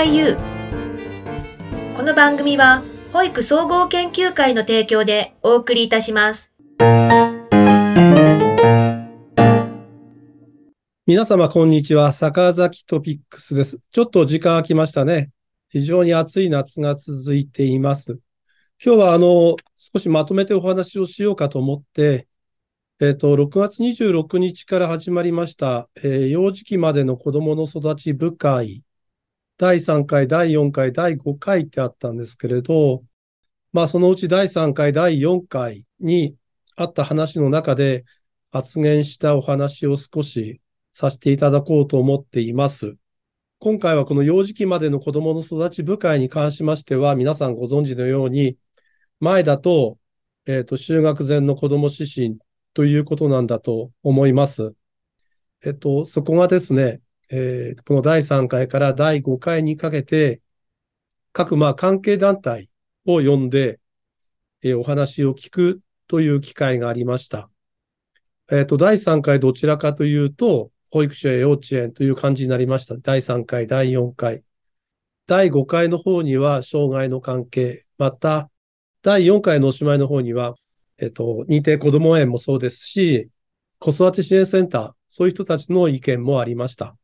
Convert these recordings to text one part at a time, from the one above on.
SIU この番組は保育総合研究会の提供でお送りいたします。皆様、こんにちは。坂崎トピックスです。ちょっと時間空きましたね。非常に暑い夏が続いています。今日は、あの、少しまとめてお話をしようかと思って、えっ、と、6月26日から始まりました、えー幼児期までの子供の育ち部会、第3回、第4回、第5回ってあったんですけれど、まあ、そのうち第3回、第4回にあった話の中で発言したお話を少しさせていただこうと思っています。今回はこの幼児期までの子供の育ち部会に関しましては、皆さんご存知のように、前だと、えっ、と、就学前の子供指針ということなんだと思います。えっ、と、そこがですね、えーこの第3回から第5回にかけて、各まあ関係団体を呼んで、えーお話を聞くという機会がありました。えっ、と、第3回どちらかというと、保育所や幼稚園という感じになりました。第3回、第4回。第5回の方には、障害の関係。また、第4回のおしまいの方には、えっ、と、認定こども園もそうですし、子育て支援センター、そういう人たちの意見もありました。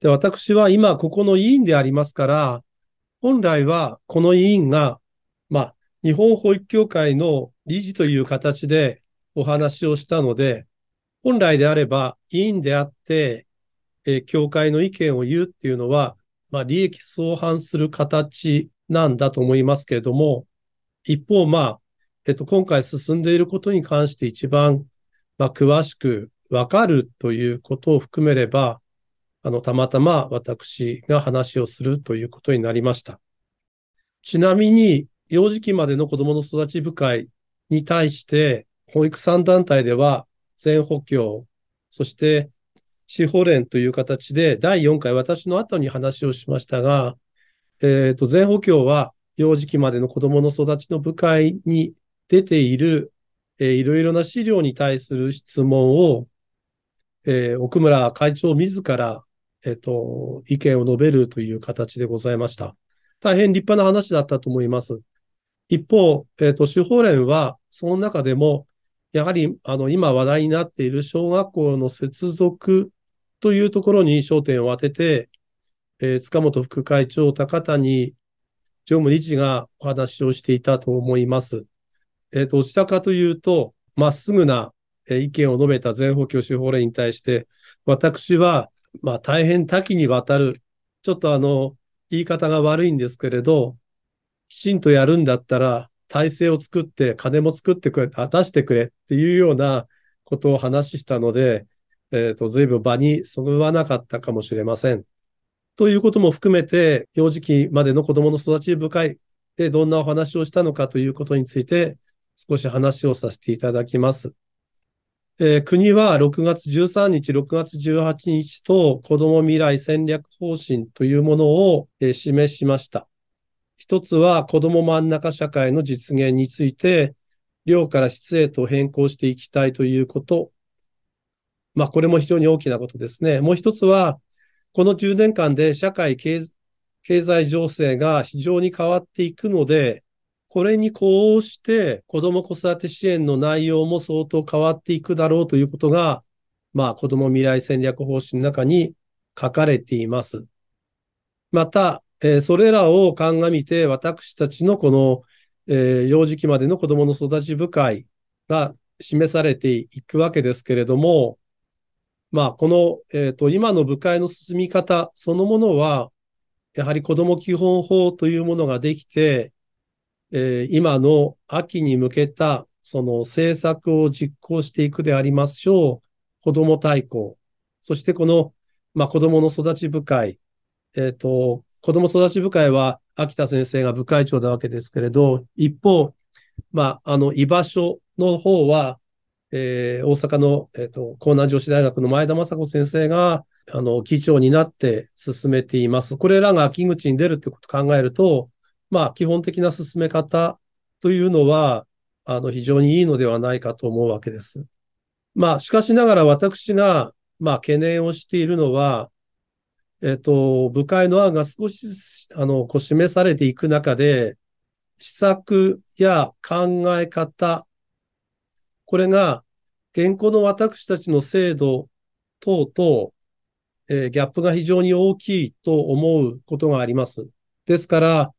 で、私は今、ここの委員でありますから、本来はこの委員が、まあ、日本保育協会の理事という形でお話をしたので、本来であれば委員であって、えー協会の意見を言うっていうのは、まあ、利益相反する形なんだと思いますけれども、一方、まあ、えっと、今回進んでいることに関して一番、まあ、詳しくわかるということを含めれば、あの、たまたま私が話をするということになりました。ちなみに、幼児期までの子供の育ち部会に対して、保育産団体では、全補強、そして司法連という形で、第4回私の後に話をしましたが、えっと、全補強は、幼児期までの子供の育ちの部会に出ている、えーいろいろな資料に対する質問を、えー奥村会長自ら、えっと、意見を述べるという形でございました。大変立派な話だったと思います。一方、えっと、司法連は、その中でも、やはり、あの、今話題になっている小学校の接続というところに焦点を当てて、えー塚本副会長、高谷常務理事がお話をしていたと思います。えっと、どちらかというと、まっすぐな意見を述べた全補強司法令に対して、私は、まあ、大変多岐にわたる、ちょっとあの、言い方が悪いんですけれど、きちんとやるんだったら、体制を作って、金も作ってくれ、あ出してくれっていうようなことを話したので、えっ、と、随分場にそぐわなかったかもしれません。ということも含めて、幼児期までの子供の育ち深いでどんなお話をしたのかということについて、少し話をさせていただきます。えー国は6月13日、6月18日と子ども未来戦略方針というものを、えー示しました。一つは子ども真ん中社会の実現について、量から質へと変更していきたいということ。まあ、これも非常に大きなことですね。もう一つは、この10年間で社会経済情勢が非常に変わっていくので、これにこうして子ども子育て支援の内容も相当変わっていくだろうということが、まあ子ども未来戦略方針の中に書かれています。また、えーそれらを鑑みて私たちのこの、えー幼児期までの子どもの育ち部会が示されていくわけですけれども、まあこの、えーと、今の部会の進み方そのものは、やはり子ども基本法というものができて、えー今の秋に向けたその政策を実行していくでありましょう。子ども大綱。そしてこの、まあ、子どもの育ち部会。えっ、と、子ども育ち部会は秋田先生が部会長なわけですけれど、一方、まあ、あの、居場所の方は、えー大阪の、えっ、と、江南女子大学の前田雅子先生が、あの、議長になって進めています。これらが秋口に出るってことを考えると、まあ、基本的な進め方というのは、あの、非常にいいのではないかと思うわけです。まあ、しかしながら私が、まあ、懸念をしているのは、えっ、と、部会の案が少し、あの、こう示されていく中で、施策や考え方、これが、現行の私たちの制度等と、えー、ギャップが非常に大きいと思うことがあります。ですから、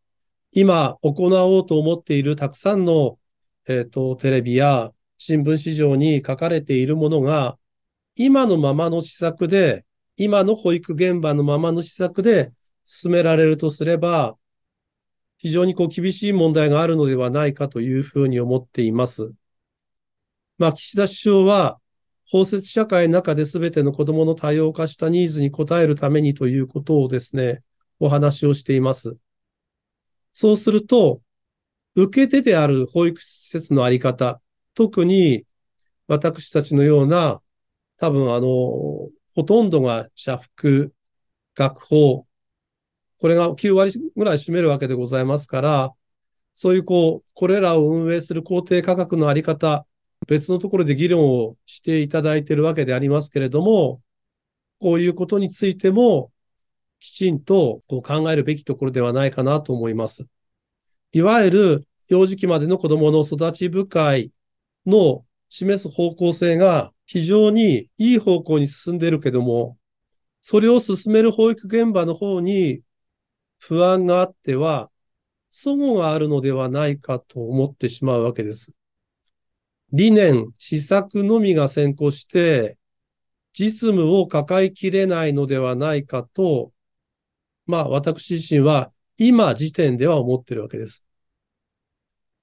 今行おうと思っているたくさんの、えっ、ー、と、テレビや新聞市場に書かれているものが、今のままの施策で、今の保育現場のままの施策で進められるとすれば、非常にこう厳しい問題があるのではないかというふうに思っています。まあ、岸田首相は、包摂社会の中で全ての子供の多様化したニーズに応えるためにということをですね、お話をしています。そうすると、受け手である保育施設のあり方、特に私たちのような、多分あの、ほとんどが社服、学法、これが9割ぐらい占めるわけでございますから、そういうこう、これらを運営する公定価格のあり方、別のところで議論をしていただいているわけでありますけれども、こういうことについても、きちんとこう考えるべきところではないかなと思います。いわゆる幼児期までの子供の育ち深いの示す方向性が非常にいい方向に進んでいるけども、それを進める保育現場の方に不安があっては、齟齬があるのではないかと思ってしまうわけです。理念、施策のみが先行して、実務を抱えきれないのではないかと、まあ私自身は今時点では思ってるわけです。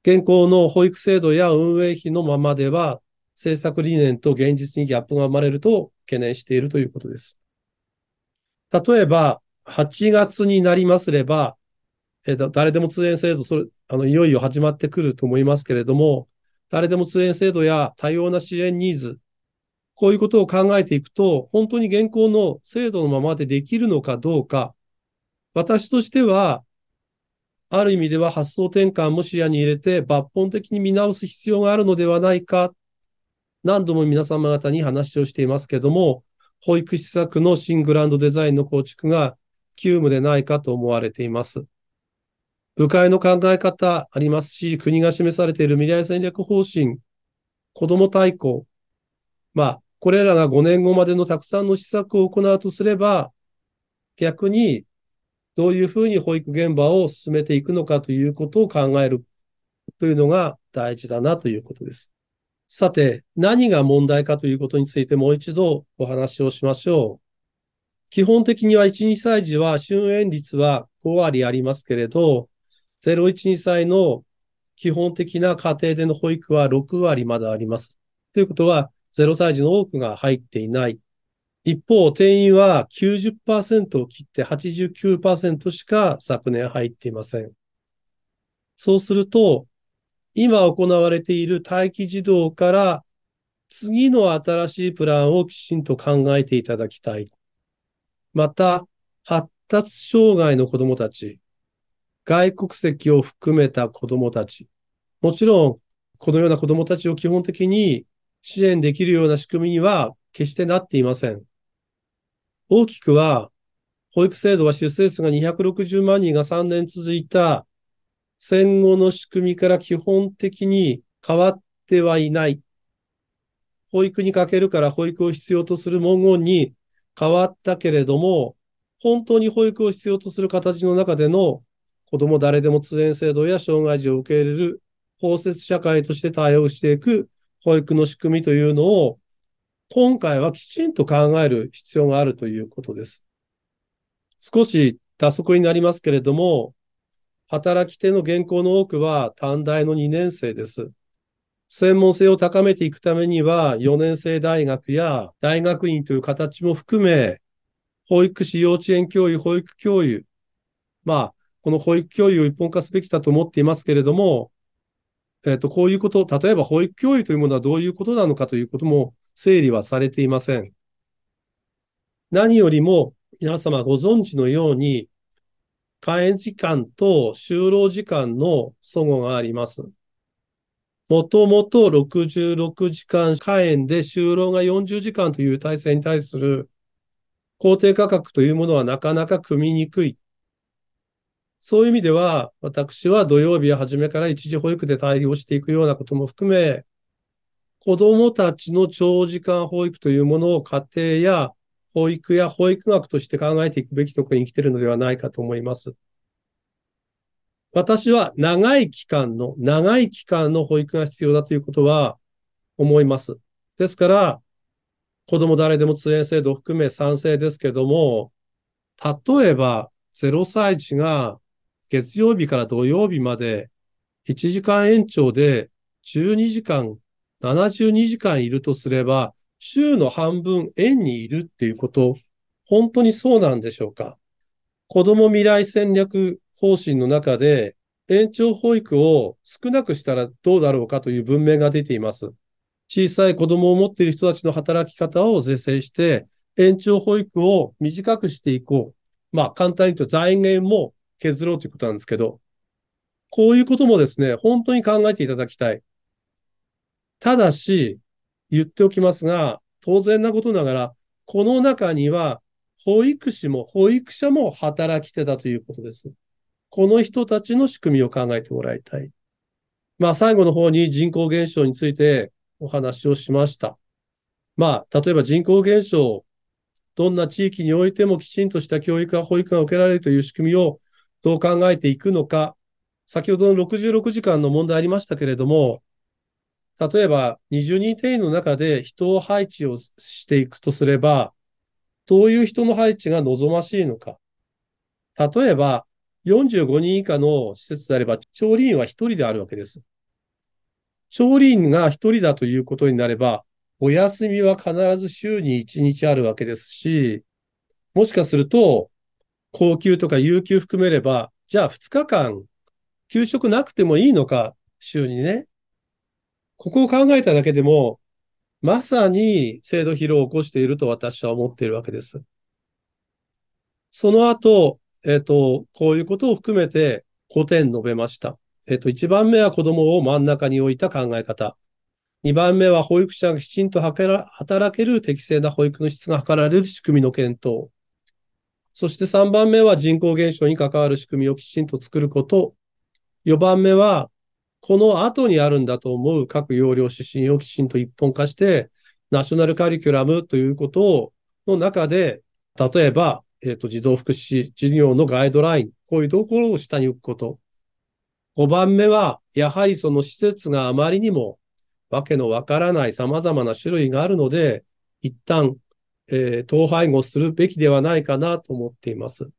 現行の保育制度や運営費のままでは、政策理念と現実にギャップが生まれると懸念しているということです。例えば、8月になりますれば、えー、誰でも通園制度、それ、あの、いよいよ始まってくると思いますけれども、誰でも通園制度や多様な支援ニーズ、こういうことを考えていくと、本当に現行の制度のままでできるのかどうか、私としては、ある意味では発想転換も視野に入れて抜本的に見直す必要があるのではないか。何度も皆様方に話をしていますけども、保育施策の新グランドデザインの構築が急務でないかと思われています。部会の考え方ありますし、国が示されている未来戦略方針、子ども大綱、まあ、これらが5年後までのたくさんの施策を行うとすれば、逆にどういうふうに保育現場を進めていくのかということを考えるというのが大事だなということです。さて、何が問題かということについてもう一度お話をしましょう。基本的には1、2歳児は春園率は5割ありますけれど、0、1、2歳の基本的な家庭での保育は6割まだあります。ということは、0歳児の多くが入っていない一方、定員は90%を切って89%しか昨年入っていません。そうすると、今行われている待機児童から次の新しいプランをきちんと考えていただきたい。また、発達障害の子供たち、外国籍を含めた子供たち、もちろん、このような子供たちを基本的に支援できるような仕組みには決してなっていません。大きくは、保育制度は出生数が260万人が3年続いた戦後の仕組みから基本的に変わってはいない。保育にかけるから保育を必要とする文言に変わったけれども、本当に保育を必要とする形の中での子供誰でも通園制度や障害児を受け入れる包摂社会として対応していく保育の仕組みというのを今回はきちんと考える必要があるということです。少し打足になりますけれども、働き手の現行の多くは短大の2年生です。専門性を高めていくためには、4年生大学や大学院という形も含め、保育士、幼稚園教諭、保育教諭、まあ、この保育教諭を一本化すべきだと思っていますけれども、えっ、と、こういうこと、例えば保育教諭というものはどういうことなのかということも整理はされていません。何よりも皆様ご存知のように、開園時間と就労時間の齟齬があります。もともと66時間開園で就労が40時間という体制に対する公定価格というものはなかなか組みにくい。そういう意味では、私は土曜日は初めから一時保育で対応していくようなことも含め、子供たちの長時間保育というものを家庭や保育や保育学として考えていくべきところに来ているのではないかと思います。私は長い期間の、長い期間の保育が必要だということは思います。ですから、子供誰でも通園制度を含め賛成ですけども、例えば0歳児が月曜日から土曜日まで1時間延長で12時間、72時間いるとすれば、週の半分園にいるっていうこと、本当にそうなんでしょうか？子供未来戦略方針の中で、延長保育を少なくしたらどうだろうかという文明が出ています。小さい子供を持っている人たちの働き方を是正して、延長保育を短くしていこう。まあ、簡単に言うと財源も削ろうということなんですけど、こういうこともですね、本当に考えていただきたい。ただし、言っておきますが、当然なことながら、この中には、保育士も保育者も働き手だということです。この人たちの仕組みを考えてもらいたい。まあ、最後の方に人口減少についてお話をしました。まあ、例えば人口減少、どんな地域においてもきちんとした教育や保育が受けられるという仕組みをどう考えていくのか、先ほどの66時間の問題ありましたけれども、例えば20人定員の中で人を配置をしていくとすれば、どういう人の配置が望ましいのか。例えば、45人以下の施設であれば、調理員は1人であるわけです。調理員が1人だということになれば、お休みは必ず週に1日あるわけですし、もしかすると、高級とか有給含めれば、じゃあ2日間、給食なくてもいいのか、週にね。ここを考えただけでも、まさに制度疲労を起こしていると私は思っているわけです。その後、えっ、と、こういうことを含めて5点述べました。えっ、と、1番目は子供を真ん中に置いた考え方。2番目は保育者がきちんと働ける適正な保育の質が図られる仕組みの検討。そして3番目は人口減少に関わる仕組みをきちんと作ること。4番目は、この後にあるんだと思う各要領指針をきちんと一本化して、ナショナルカリキュラムということを、の中で、例えば、えっ、ー、と、児童福祉事業のガイドライン、こういうところを下に置くこと。5番目は、やはりその施設があまりにもわけのわからない様々な種類があるので、一旦えー、統廃合するべきではないかなと思っています。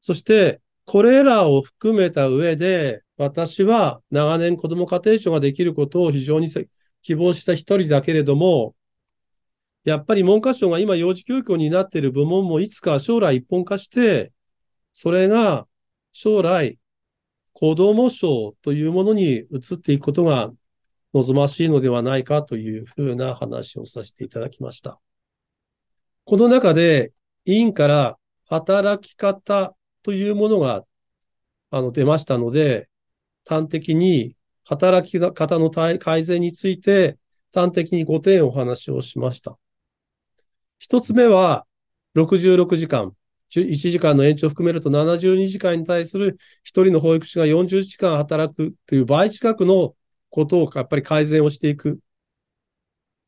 そして、これらを含めた上で、私は長年子ども家庭庁ができることを非常に希望した一人だけれども、やっぱり文科省が今幼児教育を担っている部門もいつか将来一本化して、それが将来子ども省というものに移っていくことが望ましいのではないかというふうな話をさせていただきました。この中で委員から働き方というものがあの出ましたので、端的に働き方の改善について端的に5点お話をしました。一つ目は66時間。1時間の延長を含めると72時間に対する一人の保育士が40時間働くという倍近くのことをやっぱり改善をしていく。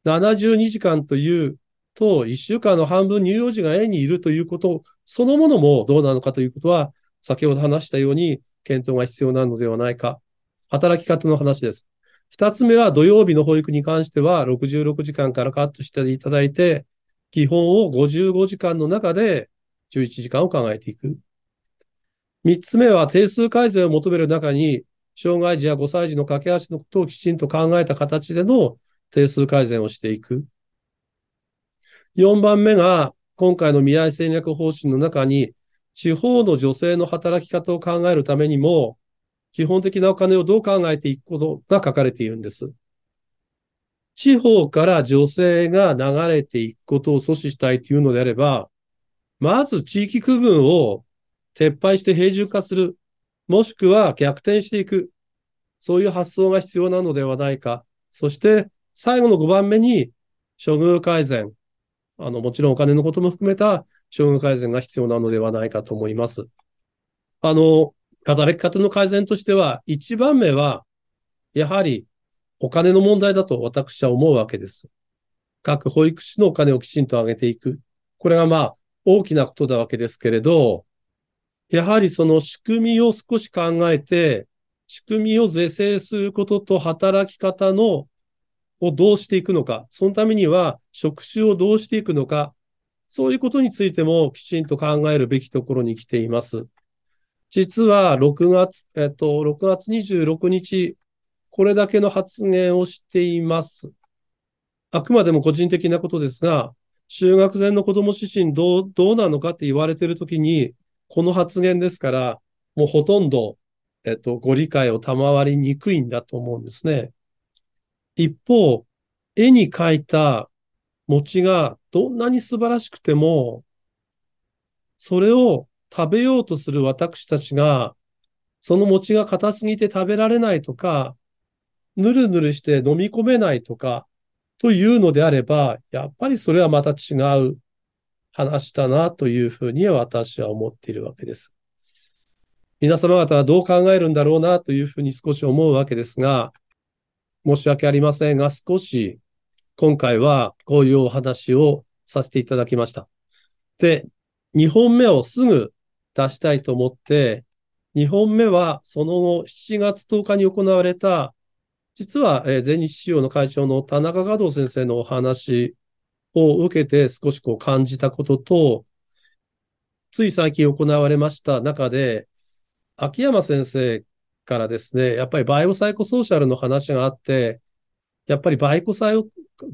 72時間というと、1週間の半分乳幼児が園にいるということそのものもどうなのかということは、先ほど話したように検討が必要なのではないか。働き方の話です。二つ目は土曜日の保育に関しては66時間からカットしていただいて、基本を55時間の中で11時間を考えていく。三つ目は定数改善を求める中に、障害児や5歳児の架け橋のことをきちんと考えた形での定数改善をしていく。4番目が、今回の未来戦略方針の中に、地方の女性の働き方を考えるためにも、基本的なお金をどう考えていくことが書かれているんです。地方から女性が流れていくことを阻止したいというのであれば、まず地域区分を撤廃して平準化する、もしくは逆転していく、そういう発想が必要なのではないか。そして、最後の5番目に、処遇改善、あの、もちろんお金のことも含めた処遇改善が必要なのではないかと思います。あの、働き方の改善としては、一番目は、やはりお金の問題だと私は思うわけです。各保育士のお金をきちんと上げていく。これがまあ大きなことだわけですけれど、やはりその仕組みを少し考えて、仕組みを是正することと働き方のをどうしていくのか、そのためには職種をどうしていくのか、そういうことについてもきちんと考えるべきところに来ています。実は6月、えっと、6月26日、これだけの発言をしています。あくまでも個人的なことですが、就学前の子供指針どう、どうなのかって言われてるときに、この発言ですから、もうほとんど、えっと、ご理解を賜りにくいんだと思うんですね。一方、絵に描いた餅がどんなに素晴らしくても、それを食べようとする私たちが、その餅が硬すぎて食べられないとか、ぬるぬるして飲み込めないとか、というのであれば、やっぱりそれはまた違う話だなというふうに私は思っているわけです。皆様方はどう考えるんだろうなというふうに少し思うわけですが、申し訳ありませんが、少し今回はこういうお話をさせていただきました。で、2本目をすぐ出したいと思って、2本目はその後7月10日に行われた、実は全日仕様の会長の田中華道先生のお話を受けて少しこう感じたことと、つい最近行われました中で、秋山先生からですね、やっぱりバイオサイコソーシャルの話があって、やっぱりバイコサイ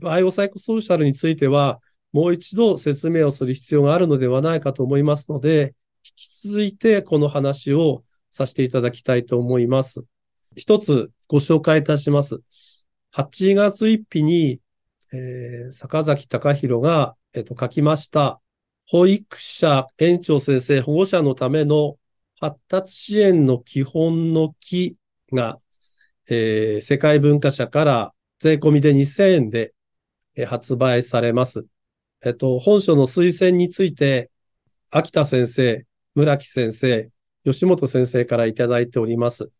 バイオサイコソーシャルについては、もう一度説明をする必要があるのではないかと思いますので、引き続いてこの話をさせていただきたいと思います。一つご紹介いたします。8月1日にえー、坂崎隆弘が、えっ、と、書きました、保育者、園長先生、保護者のための発達支援の基本の木が、えー、世界文化社から税込みで2000円で、発売されます。えっ、と、本書の推薦について、秋田先生、村木先生、吉本先生からいただいております。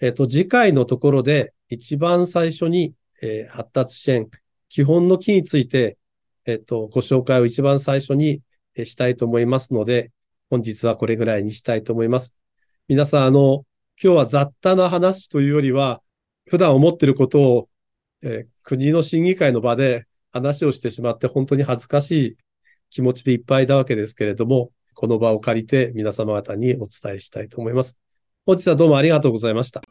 えっ、と、次回のところで一番最初に、えー、発達支援、基本の木について、えっと、ご紹介を一番最初にしたいと思いますので、本日はこれぐらいにしたいと思います。皆さん、あの、今日は雑多な話というよりは、普段思っていることを、えー、国の審議会の場で話をしてしまって本当に恥ずかしい気持ちでいっぱいだわけですけれども、この場を借りて皆様方にお伝えしたいと思います。本日はどうもありがとうございました。